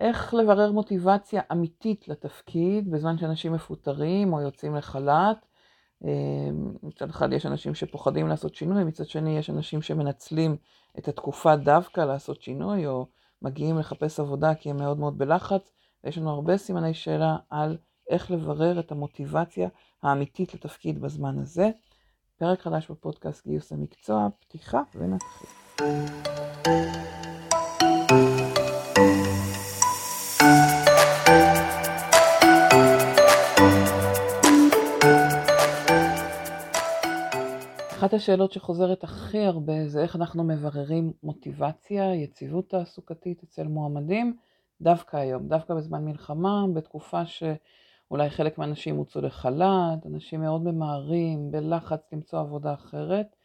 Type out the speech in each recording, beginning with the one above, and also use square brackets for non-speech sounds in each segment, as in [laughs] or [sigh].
איך לברר מוטיבציה אמיתית לתפקיד בזמן שאנשים מפוטרים או יוצאים לחל"ת. אה, מצד אחד יש אנשים שפוחדים לעשות שינוי, מצד שני יש אנשים שמנצלים את התקופה דווקא לעשות שינוי, או מגיעים לחפש עבודה כי הם מאוד מאוד בלחץ. ויש לנו הרבה סימני שאלה על איך לברר את המוטיבציה האמיתית לתפקיד בזמן הזה. פרק חדש בפודקאסט גיוס המקצוע, פתיחה ונתחיל. אחת השאלות שחוזרת הכי הרבה זה איך אנחנו מבררים מוטיבציה, יציבות תעסוקתית אצל מועמדים, דווקא היום, דווקא בזמן מלחמה, בתקופה שאולי חלק מהאנשים הוצאו לחל"ת, אנשים מאוד ממהרים, בלחץ למצוא עבודה אחרת,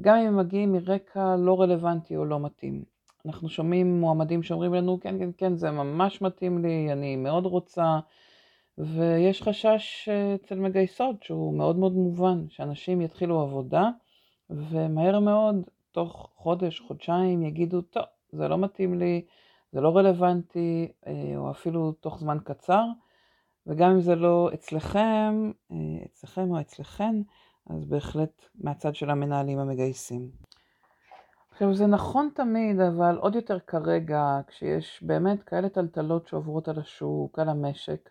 גם אם הם מגיעים מרקע לא רלוונטי או לא מתאים. אנחנו שומעים מועמדים שאומרים לנו, כן, כן, כן, זה ממש מתאים לי, אני מאוד רוצה, ויש חשש אצל מגייסות שהוא מאוד מאוד מובן, שאנשים יתחילו עבודה, ומהר מאוד, תוך חודש, חודשיים, יגידו, טוב, זה לא מתאים לי, זה לא רלוונטי, אה, או אפילו תוך זמן קצר, וגם אם זה לא אצלכם, אה, אצלכם או אצלכן, אז בהחלט מהצד של המנהלים המגייסים. עכשיו זה נכון תמיד, אבל עוד יותר כרגע, כשיש באמת כאלה טלטלות שעוברות על השוק, על המשק,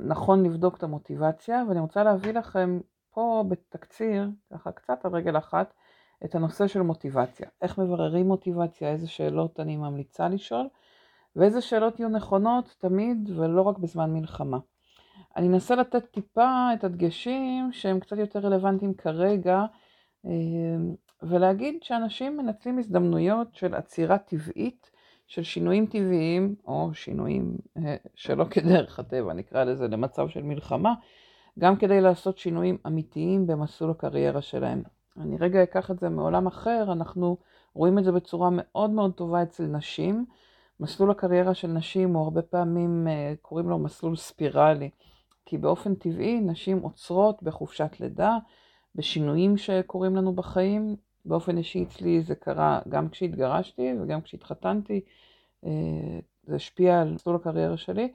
נכון לבדוק את המוטיבציה, ואני רוצה להביא לכם פה בתקציר, ככה קצת על רגל אחת, את הנושא של מוטיבציה. איך מבררים מוטיבציה, איזה שאלות אני ממליצה לשאול, ואיזה שאלות יהיו נכונות תמיד ולא רק בזמן מלחמה. אני אנסה לתת טיפה את הדגשים שהם קצת יותר רלוונטיים כרגע, אמ, ולהגיד שאנשים מנצלים הזדמנויות של עצירה טבעית של שינויים טבעיים, או שינויים אה, שלא כדרך הטבע, נקרא לזה, למצב של מלחמה, גם כדי לעשות שינויים אמיתיים במסלול הקריירה שלהם. אני רגע אקח את זה מעולם אחר, אנחנו רואים את זה בצורה מאוד מאוד טובה אצל נשים. מסלול הקריירה של נשים הוא הרבה פעמים, אה, קוראים לו מסלול ספירלי, כי באופן טבעי נשים עוצרות בחופשת לידה, בשינויים שקורים לנו בחיים, באופן אישי אצלי זה קרה גם כשהתגרשתי וגם כשהתחתנתי, אה, זה השפיע על מסלול הקריירה שלי,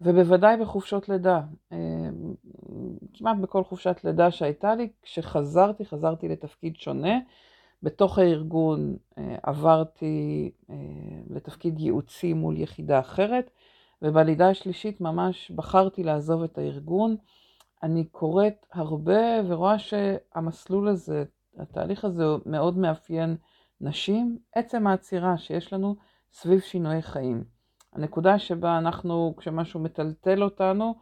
ובוודאי בחופשות לידה. אה, כמעט בכל חופשת לידה שהייתה לי, כשחזרתי, חזרתי לתפקיד שונה. בתוך הארגון אה, עברתי לתפקיד ייעוצי מול יחידה אחרת, ובלידה השלישית ממש בחרתי לעזוב את הארגון. אני קוראת הרבה ורואה שהמסלול הזה, התהליך הזה מאוד מאפיין נשים, עצם העצירה שיש לנו סביב שינויי חיים. הנקודה שבה אנחנו, כשמשהו מטלטל אותנו,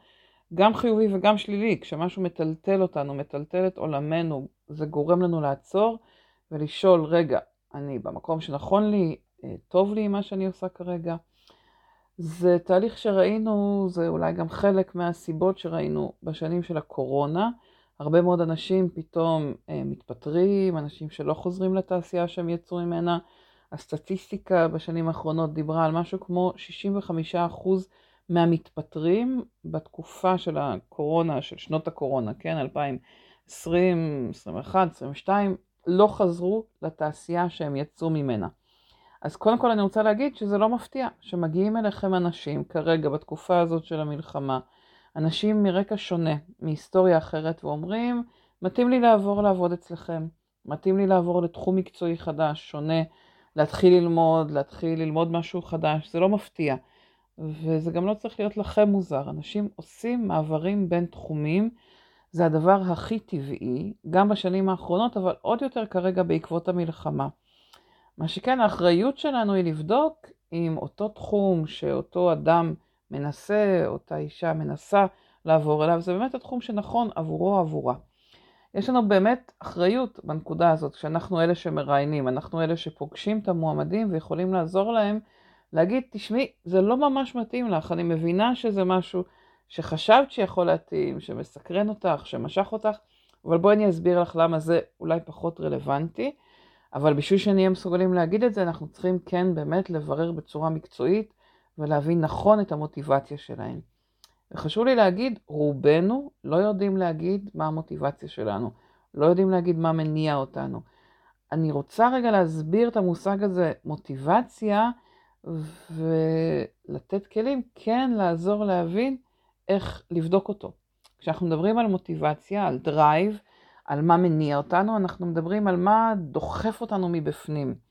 גם חיובי וגם שלילי, כשמשהו מטלטל אותנו, מטלטל את עולמנו, זה גורם לנו לעצור ולשאול, רגע, אני במקום שנכון לי, אה, טוב לי מה שאני עושה כרגע. זה תהליך שראינו, זה אולי גם חלק מהסיבות שראינו בשנים של הקורונה. הרבה מאוד אנשים פתאום אה, מתפטרים, אנשים שלא חוזרים לתעשייה שהם יצאו ממנה. הסטטיסטיקה בשנים האחרונות דיברה על משהו כמו 65% מהמתפטרים בתקופה של הקורונה, של שנות הקורונה, כן, 2020, 2021, 2022, לא חזרו לתעשייה שהם יצאו ממנה. אז קודם כל אני רוצה להגיד שזה לא מפתיע שמגיעים אליכם אנשים כרגע בתקופה הזאת של המלחמה, אנשים מרקע שונה, מהיסטוריה אחרת, ואומרים, מתאים לי לעבור לעבוד אצלכם, מתאים לי לעבור לתחום מקצועי חדש, שונה, להתחיל ללמוד, להתחיל ללמוד משהו חדש, זה לא מפתיע. וזה גם לא צריך להיות לכם מוזר, אנשים עושים מעברים בין תחומים, זה הדבר הכי טבעי, גם בשנים האחרונות, אבל עוד יותר כרגע בעקבות המלחמה. מה שכן, האחריות שלנו היא לבדוק אם אותו תחום שאותו אדם מנסה, אותה אישה מנסה לעבור אליו, זה באמת התחום שנכון עבורו או עבורה. יש לנו באמת אחריות בנקודה הזאת, כשאנחנו אלה שמראיינים, אנחנו אלה שפוגשים את המועמדים ויכולים לעזור להם להגיד, תשמעי, זה לא ממש מתאים לך, אני מבינה שזה משהו שחשבת שיכול להתאים, שמסקרן אותך, שמשך אותך, אבל בואי אני אסביר לך למה זה אולי פחות רלוונטי. אבל בשביל שנהיה מסוגלים להגיד את זה, אנחנו צריכים כן באמת לברר בצורה מקצועית ולהבין נכון את המוטיבציה שלהם. וחשוב לי להגיד, רובנו לא יודעים להגיד מה המוטיבציה שלנו, לא יודעים להגיד מה מניע אותנו. אני רוצה רגע להסביר את המושג הזה, מוטיבציה, ולתת כלים כן לעזור להבין איך לבדוק אותו. כשאנחנו מדברים על מוטיבציה, על drive, על מה מניע אותנו, אנחנו מדברים על מה דוחף אותנו מבפנים.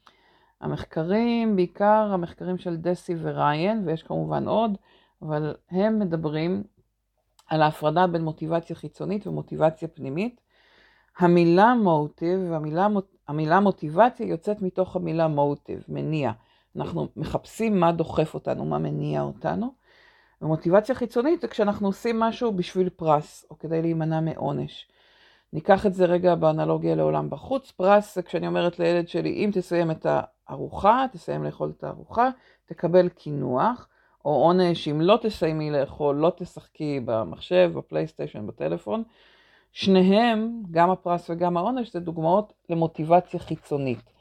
המחקרים, בעיקר המחקרים של דסי וריין, ויש כמובן עוד, אבל הם מדברים על ההפרדה בין מוטיבציה חיצונית ומוטיבציה פנימית. המילה מוטיב, המילה, המילה מוטיבציה יוצאת מתוך המילה מוטיב, מניע. אנחנו מחפשים מה דוחף אותנו, מה מניע אותנו. ומוטיבציה חיצונית זה כשאנחנו עושים משהו בשביל פרס, או כדי להימנע מעונש. ניקח את זה רגע באנלוגיה לעולם בחוץ. פרס זה כשאני אומרת לילד שלי, אם תסיים את הארוחה, תסיים לאכול את הארוחה, תקבל קינוח, או עונש, אם לא תסיימי לאכול, לא תשחקי במחשב, בפלייסטיישן, בטלפון. שניהם, גם הפרס וגם העונש, זה דוגמאות למוטיבציה חיצונית.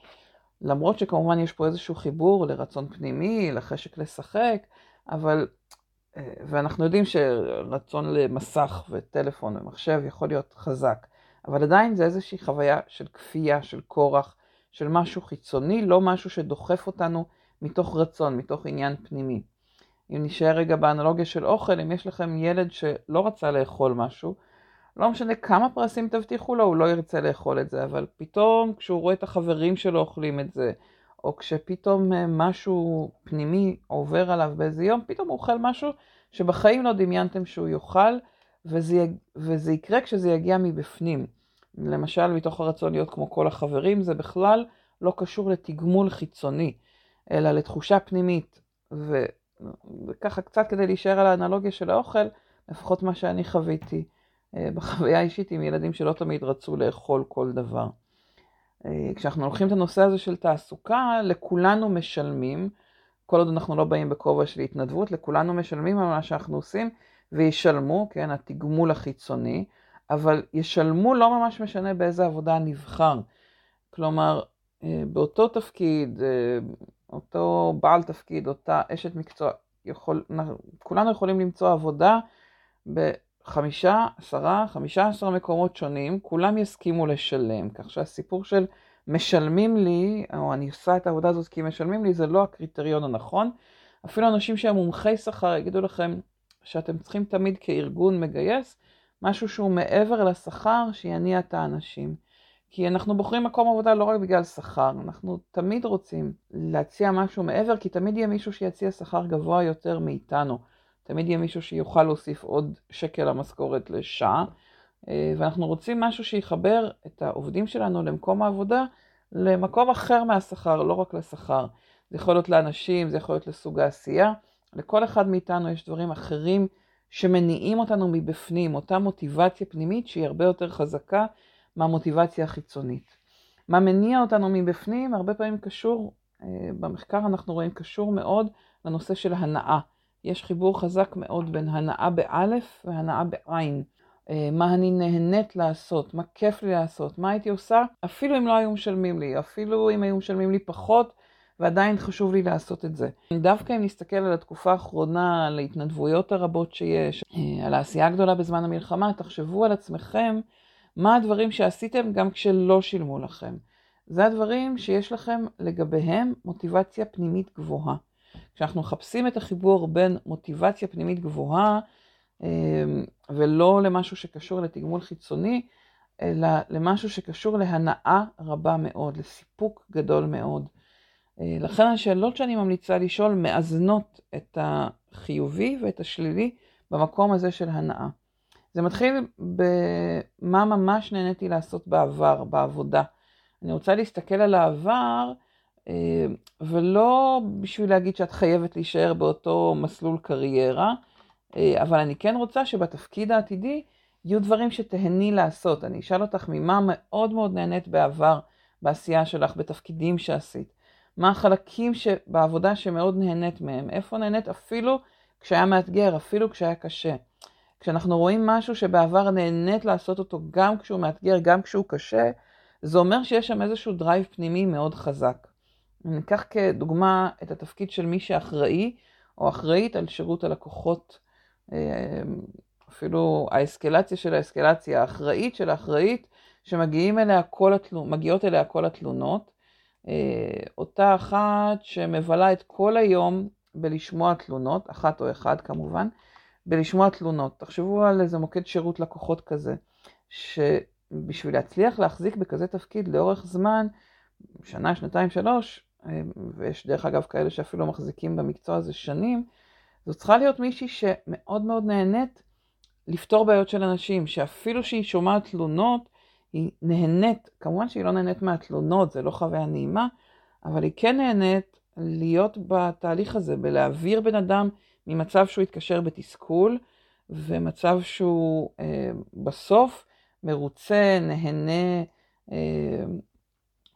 למרות שכמובן יש פה איזשהו חיבור לרצון פנימי, לחשק לשחק, אבל, אה, ואנחנו יודעים שרצון למסך וטלפון ומחשב יכול להיות חזק, אבל עדיין זה איזושהי חוויה של כפייה, של כורח, של משהו חיצוני, לא משהו שדוחף אותנו מתוך רצון, מתוך עניין פנימי. אם נשאר רגע באנלוגיה של אוכל, אם יש לכם ילד שלא רצה לאכול משהו, לא משנה כמה פרסים תבטיחו לו, הוא לא ירצה לאכול את זה, אבל פתאום כשהוא רואה את החברים שלו אוכלים את זה, או כשפתאום אה, משהו פנימי עובר עליו באיזה יום, פתאום הוא אוכל משהו שבחיים לא דמיינתם שהוא יאכל, וזה, וזה יקרה כשזה יגיע מבפנים. למשל, מתוך הרצון להיות כמו כל החברים, זה בכלל לא קשור לתגמול חיצוני, אלא לתחושה פנימית. ו... וככה קצת כדי להישאר על האנלוגיה של האוכל, לפחות מה שאני חוויתי אה, בחוויה האישית עם ילדים שלא תמיד רצו לאכול כל דבר. אה, כשאנחנו לוקחים את הנושא הזה של תעסוקה, לכולנו משלמים, כל עוד אנחנו לא באים בכובע של התנדבות, לכולנו משלמים על מה שאנחנו עושים, וישלמו, כן, התגמול החיצוני, אבל ישלמו לא ממש משנה באיזה עבודה נבחר. כלומר, אה, באותו תפקיד, אותו בעל תפקיד, אותה אשת מקצוע, יכול, כולנו יכולים למצוא עבודה בחמישה, עשרה, חמישה עשרה מקומות שונים, כולם יסכימו לשלם, כך שהסיפור של משלמים לי, או אני עושה את העבודה הזאת כי משלמים לי, זה לא הקריטריון הנכון. אפילו אנשים שהם מומחי שכר יגידו לכם שאתם צריכים תמיד כארגון מגייס משהו שהוא מעבר לשכר שיניע את האנשים. כי אנחנו בוחרים מקום עבודה לא רק בגלל שכר, אנחנו תמיד רוצים להציע משהו מעבר, כי תמיד יהיה מישהו שיציע שכר גבוה יותר מאיתנו. תמיד יהיה מישהו שיוכל להוסיף עוד שקל למשכורת לשעה, אה, ואנחנו רוצים משהו שיחבר את העובדים שלנו למקום העבודה למקום אחר מהשכר, לא רק לשכר. זה יכול להיות לאנשים, זה יכול להיות לסוג העשייה. לכל אחד מאיתנו יש דברים אחרים שמניעים אותנו מבפנים, אותה מוטיבציה פנימית שהיא הרבה יותר חזקה מהמוטיבציה החיצונית. מה מניע אותנו מבפנים הרבה פעמים קשור, אה, במחקר אנחנו רואים קשור מאוד לנושא של הנאה. יש חיבור חזק מאוד בין הנאה באלף והנאה בעין. אה, מה אני נהנית לעשות, מה כיף לי לעשות, מה הייתי עושה, אפילו אם לא היו משלמים לי, אפילו אם היו משלמים לי פחות, ועדיין חשוב לי לעשות את זה. דווקא אם נסתכל על התקופה האחרונה, על ההתנדבויות הרבות שיש, אה, על העשייה הגדולה בזמן המלחמה, תחשבו על עצמכם מה הדברים שעשיתם גם כשלא שילמו לכם. זה הדברים שיש לכם לגביהם מוטיבציה פנימית גבוהה. כשאנחנו מחפשים את החיבור בין מוטיבציה פנימית גבוהה אמ, ולא למשהו שקשור לתגמול חיצוני, אלא למשהו שקשור להנאה רבה מאוד, לסיפוק גדול מאוד. אה, לכן השאלות שאני ממליצה לשאול מאזנות את החיובי ואת השלילי במקום הזה של הנאה. זה מתחיל במה ממש נהניתי לעשות בעבר, בעבודה. אני רוצה להסתכל על העבר, אה, ולא בשביל להגיד שאת חייבת להישאר באותו מסלול קריירה, אה, אבל אני כן רוצה שבתפקיד העתידי יהיו דברים שתהני לעשות. אני אשאל אותך ממה מאוד מאוד נהנית בעבר, בעשייה שלך, בתפקידים שעשית. מה החלקים בעבודה שמאוד נהנית מהם? איפה נהנית אפילו כשהיה מאתגר, אפילו כשהיה קשה? כשאנחנו רואים משהו שבעבר נהנית לעשות אותו גם כשהוא מאתגר, גם כשהוא קשה, זה אומר שיש שם איזשהו drive פנימי מאוד חזק. אני אקח כדוגמה את התפקיד של מי שאחראי או אחראית על שירות הלקוחות, אה, אפילו האסקלציה של האסקלציה, האחראית של האחראית, שמגיעים אליה אליה כל התלונות, אותה אחת שמבלה את כל היום בלשמוע תלונות, אחת או אחד כמובן, בלשמוע תלונות. תחשבו על איזה מוקד שירות לקוחות כזה, שבשביל להצליח להחזיק בכזה תפקיד לאורך זמן, שנה, שנתיים, שלוש, ויש דרך אגב כאלה שאפילו מחזיקים במקצוע הזה שנים, זו צריכה להיות מישהי שמאוד מאוד נהנית לפתור בעיות של אנשים, שאפילו שהיא שומעת תלונות, היא נהנית, כמובן שהיא לא נהנית מהתלונות, זה לא חוויה נעימה, אבל היא כן נהנית להיות בתהליך הזה, בלהעביר בן אדם ממצב שהוא התקשר בתסכול, ומצב שהוא אה, בסוף מרוצה, נהנה, אה,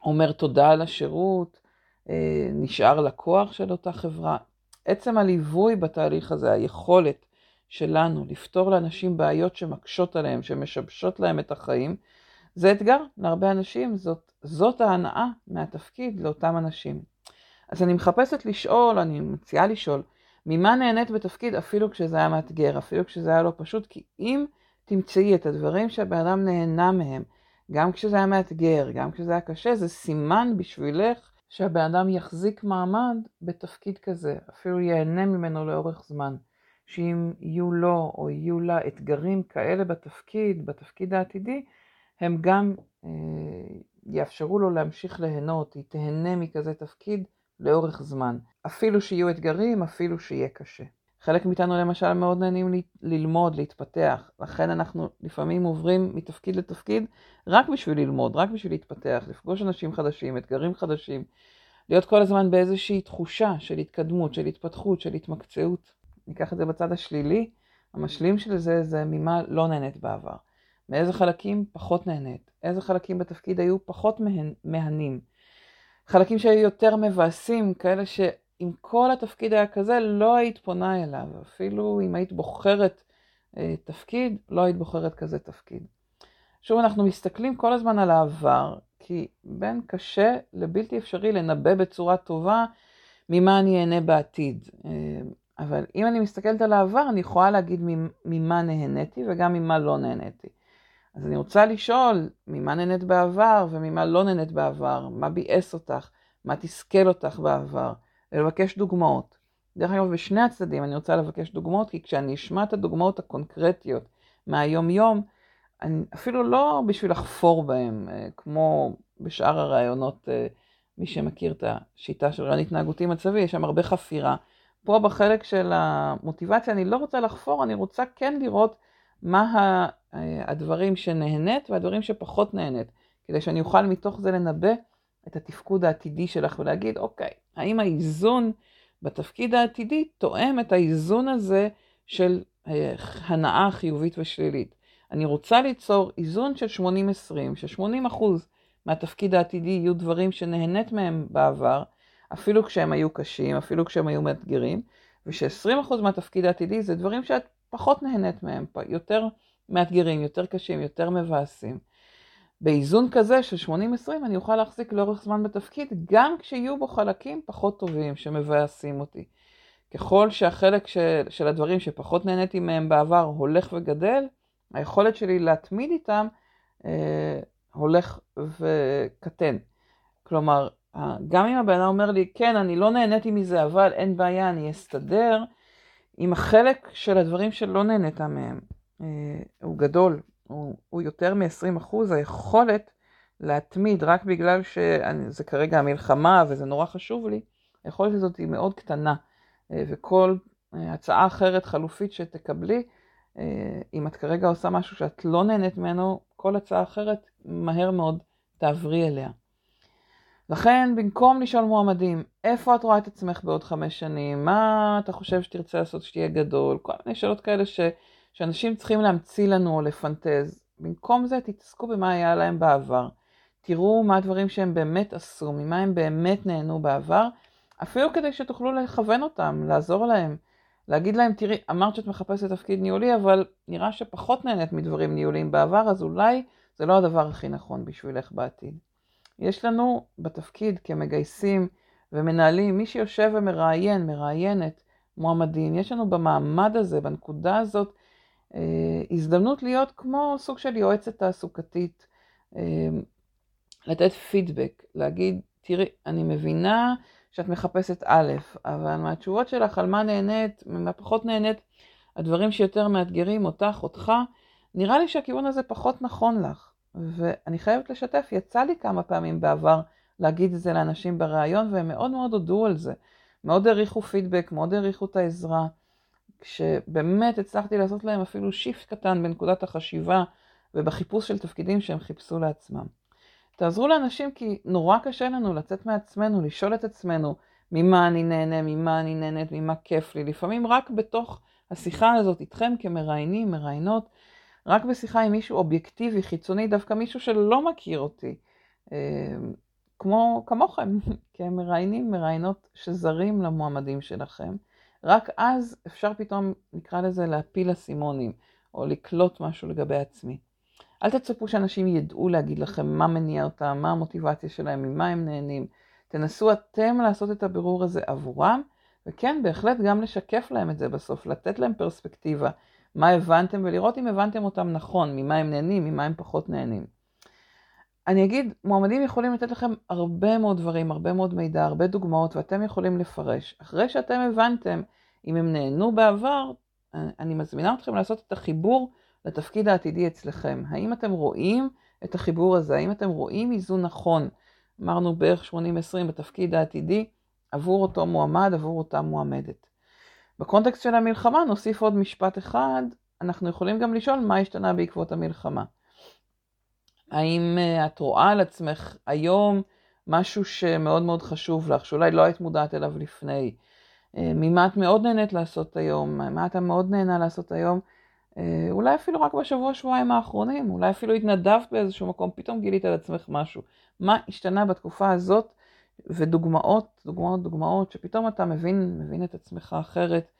אומר תודה על השירות, אה, נשאר לקוח של אותה חברה. עצם הליווי בתהליך הזה, היכולת שלנו לפתור לאנשים בעיות שמקשות עליהם, שמשבשות להם את החיים, זה אתגר להרבה אנשים, זאת, זאת ההנאה מהתפקיד לאותם אנשים. אז אני מחפשת לשאול, אני מציעה לשאול, ממה נהנית בתפקיד אפילו כשזה היה מאתגר, אפילו כשזה היה לא פשוט, כי אם תמצאי את הדברים שהבן אדם נהנה מהם, גם כשזה היה מאתגר, גם כשזה היה קשה, זה סימן בשבילך שהבן אדם יחזיק מעמד בתפקיד כזה, אפילו ייהנה ממנו לאורך זמן. שאם יהיו לו או יהיו לה אתגרים כאלה בתפקיד, בתפקיד העתידי, הם גם אה, יאפשרו לו להמשיך ליהנות, היא תהנה מכזה תפקיד לאורך זמן. אפילו שיהיו אתגרים, אפילו שיהיה קשה. חלק מאיתנו למשל מאוד נהנים ללמוד, להתפתח, לכן אנחנו לפעמים עוברים מתפקיד לתפקיד רק בשביל ללמוד, רק בשביל להתפתח, לפגוש אנשים חדשים, אתגרים חדשים, להיות כל הזמן באיזושהי תחושה של התקדמות, של התפתחות, של התמקצעות. ניקח את זה בצד השלילי, המשלים של זה זה ממה לא נהנית בעבר. מאיזה חלקים פחות נהנית, איזה חלקים בתפקיד היו פחות מהנים. חלקים שהיו יותר מבאסים, כאלה שאם כל התפקיד היה כזה, לא היית פונה אליו. אפילו אם היית בוחרת אה, תפקיד, לא היית בוחרת כזה תפקיד. שוב, אנחנו מסתכלים כל הזמן על העבר, כי בין קשה לבלתי אפשרי לנבא בצורה טובה ממה אני אהנה בעתיד. אה, אבל אם אני מסתכלת על העבר, אני יכולה להגיד ממה נהניתי וגם ממה לא נהניתי. אז אני רוצה לשאול, ממה נהנית בעבר וממה לא נהנית בעבר? מה ביאס אותך? מה תסכל אותך בעבר? ולבקש דוגמאות. דרך אגב, בשני הצדדים אני רוצה לבקש דוגמאות, כי כשאני אשמע את הדוגמאות הקונקרטיות מהיום-יום, אני, אפילו לא בשביל לחפור בהם, אה, כמו בשאר הרעיונות, אה, מי שמכיר את השיטה של רעיון התנהגותי מצבי, יש שם הרבה חפירה. פה בחלק של המוטיבציה אני לא רוצה לחפור, אני רוצה כן לראות מה הדברים שנהנית והדברים שפחות נהנית, כדי שאני אוכל מתוך זה לנבא את התפקוד העתידי שלך ולהגיד, אוקיי, האם האיזון בתפקיד העתידי תואם את האיזון הזה של אה, הנאה חיובית ושלילית. אני רוצה ליצור איזון של 80-20, ש-80% מהתפקיד העתידי יהיו דברים שנהנית מהם בעבר, אפילו כשהם היו קשים, אפילו כשהם היו מאתגרים, וש-20% מהתפקיד העתידי זה דברים שאת פחות נהנית מהם, יותר מאתגרים, יותר קשים, יותר מבאסים. באיזון כזה של 80-20 אני אוכל להחזיק לאורך זמן בתפקיד, גם כשיהיו בו חלקים פחות טובים שמבאסים אותי. ככל שהחלק של, של הדברים שפחות נהניתי מהם בעבר הולך וגדל, היכולת שלי להתמיד איתם אה, הולך וקטן. כלומר, גם אם הבן אדם אומר לי, כן, אני לא נהניתי מזה, אבל אין בעיה, אני אסתדר, עם החלק של הדברים שלא נהנית מהם, הוא גדול, הוא, הוא יותר מ-20 היכולת להתמיד רק בגלל שזה כרגע המלחמה וזה נורא חשוב לי, היכולת הזאת היא מאוד קטנה, אה, וכל אה, הצעה אחרת חלופית שתקבלי, אם את כרגע עושה משהו שאת לא נהנית ממנו, כל הצעה אחרת מהר מאוד תעברי אליה. לכן, במקום לשאול מועמדים, איפה את רואה את עצמך בעוד חמש שנים? מה אתה חושב שתרצה לעשות שתהיה גדול? כל מיני שאלות כאלה ש, שאנשים צריכים להמציא לנו או לפנטז. במקום זה, תתעסקו במה היה להם בעבר. תראו מה הדברים שהם באמת עשו, ממה הם באמת נהנו בעבר, אפילו כדי שתוכלו לכוון אותם, לעזור להם. להגיד להם, תראי, אמרת שאת מחפשת תפקיד ניהולי, אבל נראה שפחות נהנית מדברים ניהוליים בעבר, אז אולי זה לא הדבר הכי נכון בשבילך בעתיד. יש לנו בתפקיד כמגייסים ומנהלים, מי שיושב ומראיין, מראיינת מועמדים, יש לנו במעמד הזה, בנקודה הזאת, הזדמנות להיות כמו סוג של יועצת תעסוקתית, אה, לתת פידבק, להגיד, תראי, אני מבינה שאת מחפשת א', אבל מהתשובות שלך על מה נהנית, מה פחות נהנית, הדברים שיותר מאתגרים אותך, אותך, נראה לי שהכיוון הזה פחות נכון לך. ואני חייבת לשתף, יצא לי כמה פעמים בעבר להגיד את זה לאנשים בריאיון, והם מאוד מאוד הודו על זה. מאוד העריכו פידבק, מאוד העריכו את העזרה. כשבאמת הצלחתי לעשות להם אפילו שיפט קטן בנקודת החשיבה ובחיפוש של תפקידים שהם חיפשו לעצמם. תעזרו לאנשים כי נורא קשה לנו לצאת מעצמנו, לשאול את עצמנו ממה אני נהנה, ממה אני נהנית, ממה כיף לי. לפעמים רק בתוך השיחה הזאת איתכם כמראיינים, מראיינות, רק בשיחה עם מישהו אובייקטיבי, חיצוני, דווקא מישהו שלא מכיר אותי, אה, כמו כמוכם, [laughs] כמראיינים, מראיינות שזרים למועמדים שלכם. רק אז אפשר פתאום, נקרא לזה, להפיל אסימונים, או לקלוט משהו לגבי עצמי. אל תצפו שאנשים ידעו להגיד לכם מה מניע אותם, מה המוטיבציה שלהם, ממה הם נהנים. תנסו אתם לעשות את הבירור הזה עבורם, וכן, בהחלט גם לשקף להם את זה בסוף, לתת להם פרספקטיבה, מה הבנתם, ולראות אם הבנתם אותם נכון, ממה הם נהנים, ממה הם פחות נהנים. אני אגיד, מועמדים יכולים לתת לכם הרבה מאוד דברים, הרבה מאוד מידע, הרבה דוגמאות, ואתם יכולים לפרש. אחרי שאתם הבנתם אם הם נהנו בעבר, אני מזמינה אתכם לעשות את החיבור לתפקיד העתידי אצלכם. האם אתם רואים את החיבור הזה? האם אתם רואים איזון נכון? אמרנו בערך 80-20 בתפקיד העתידי עבור אותו מועמד, עבור אותה מועמדת. בקונטקסט של המלחמה נוסיף עוד משפט אחד, אנחנו יכולים גם לשאול מה השתנה בעקבות המלחמה. האם אה, את רואה על עצמך היום משהו שמאוד מאוד חשוב לך, שאולי לא היית מודעת אליו לפני? אה, ממה את מאוד נהנית לעשות היום? מה אתה מאוד נהנה לעשות היום? אה, אולי אפילו רק בשבוע שבועיים האחרונים, אולי אפילו התנדבת באיזשהו מקום, פתאום גילית על עצמך משהו. מה השתנה בתקופה הזאת? ודוגמאות, דוגמאות, דוגמאות, שפתאום אתה מבין, מבין את עצמך אחרת.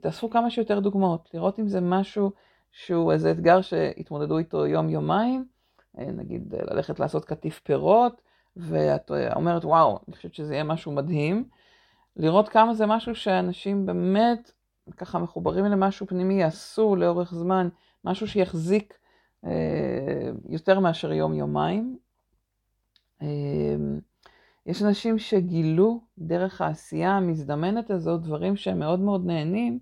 תאספו כמה שיותר דוגמאות, לראות אם זה משהו שהוא איזה אתגר שהתמודדו איתו יום-יומיים, נגיד אה, ללכת לעשות קטיף פירות, ואת אה, אומרת, וואו, אני חושבת שזה יהיה משהו מדהים. לראות כמה זה משהו שאנשים באמת ככה מחוברים למשהו פנימי, יעשו לאורך זמן, משהו שיחזיק אה, יותר מאשר יום-יומיים. אה, יש אנשים שגילו דרך העשייה המזדמנת הזאת דברים שהם מאוד מאוד נהנים,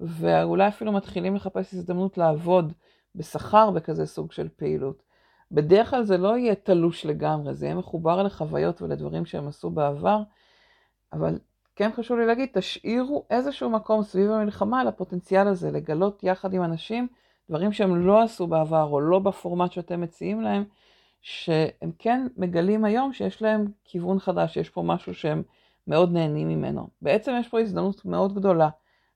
ואולי אפילו מתחילים לחפש הזדמנות לעבוד בשכר בכזה סוג של פעילות. בדרך כלל זה לא יהיה תלוש לגמרי, זה יהיה מחובר לחוויות ולדברים שהם עשו בעבר, אבל כן חשוב לי להגיד, תשאירו איזשהו מקום סביב המלחמה לפוטנציאל הזה, לגלות יחד עם אנשים דברים שהם לא עשו בעבר או לא בפורמט שאתם מציעים להם, שהם כן מגלים היום שיש להם כיוון חדש, יש פה משהו שהם מאוד נהנים ממנו. בעצם יש פה הזדמנות מאוד גדולה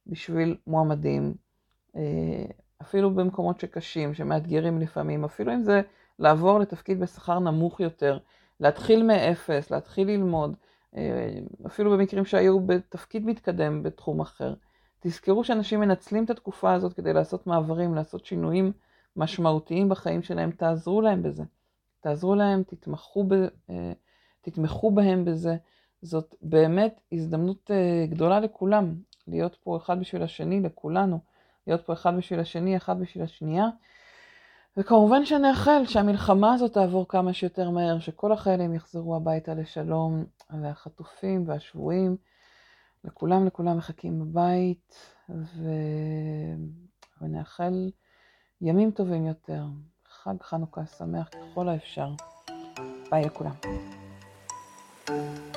בשביל מועמדים, אה, אפילו במקומות שקשים, שמאתגרים לפעמים, אפילו אם זה לעבור לתפקיד בשכר נמוך יותר, להתחיל מאפס, להתחיל ללמוד, אה, אפילו במקרים שהיו בתפקיד מתקדם בתחום אחר. תזכרו שאנשים מנצלים את התקופה הזאת כדי לעשות מעברים, לעשות שינויים משמעותיים בחיים שלהם, תעזרו להם בזה. תעזרו להם, תתמכו, ב, אה, תתמכו בהם בזה. זאת באמת הזדמנות אה, גדולה לכולם, להיות פה אחד בשביל השני, לכולנו, להיות פה אחד בשביל השני, אחד בשביל השנייה. וכמובן שנאחל שהמלחמה הזאת תעבור כמה שיותר מהר, שכל החיילים יחזרו הביתה לשלום, והחטופים והשבויים, לכולם לכולם מחכים בבית, ו... ונאחל ימים טובים יותר, חג חנוכה שמח ככל האפשר. ביי לכולם. thank you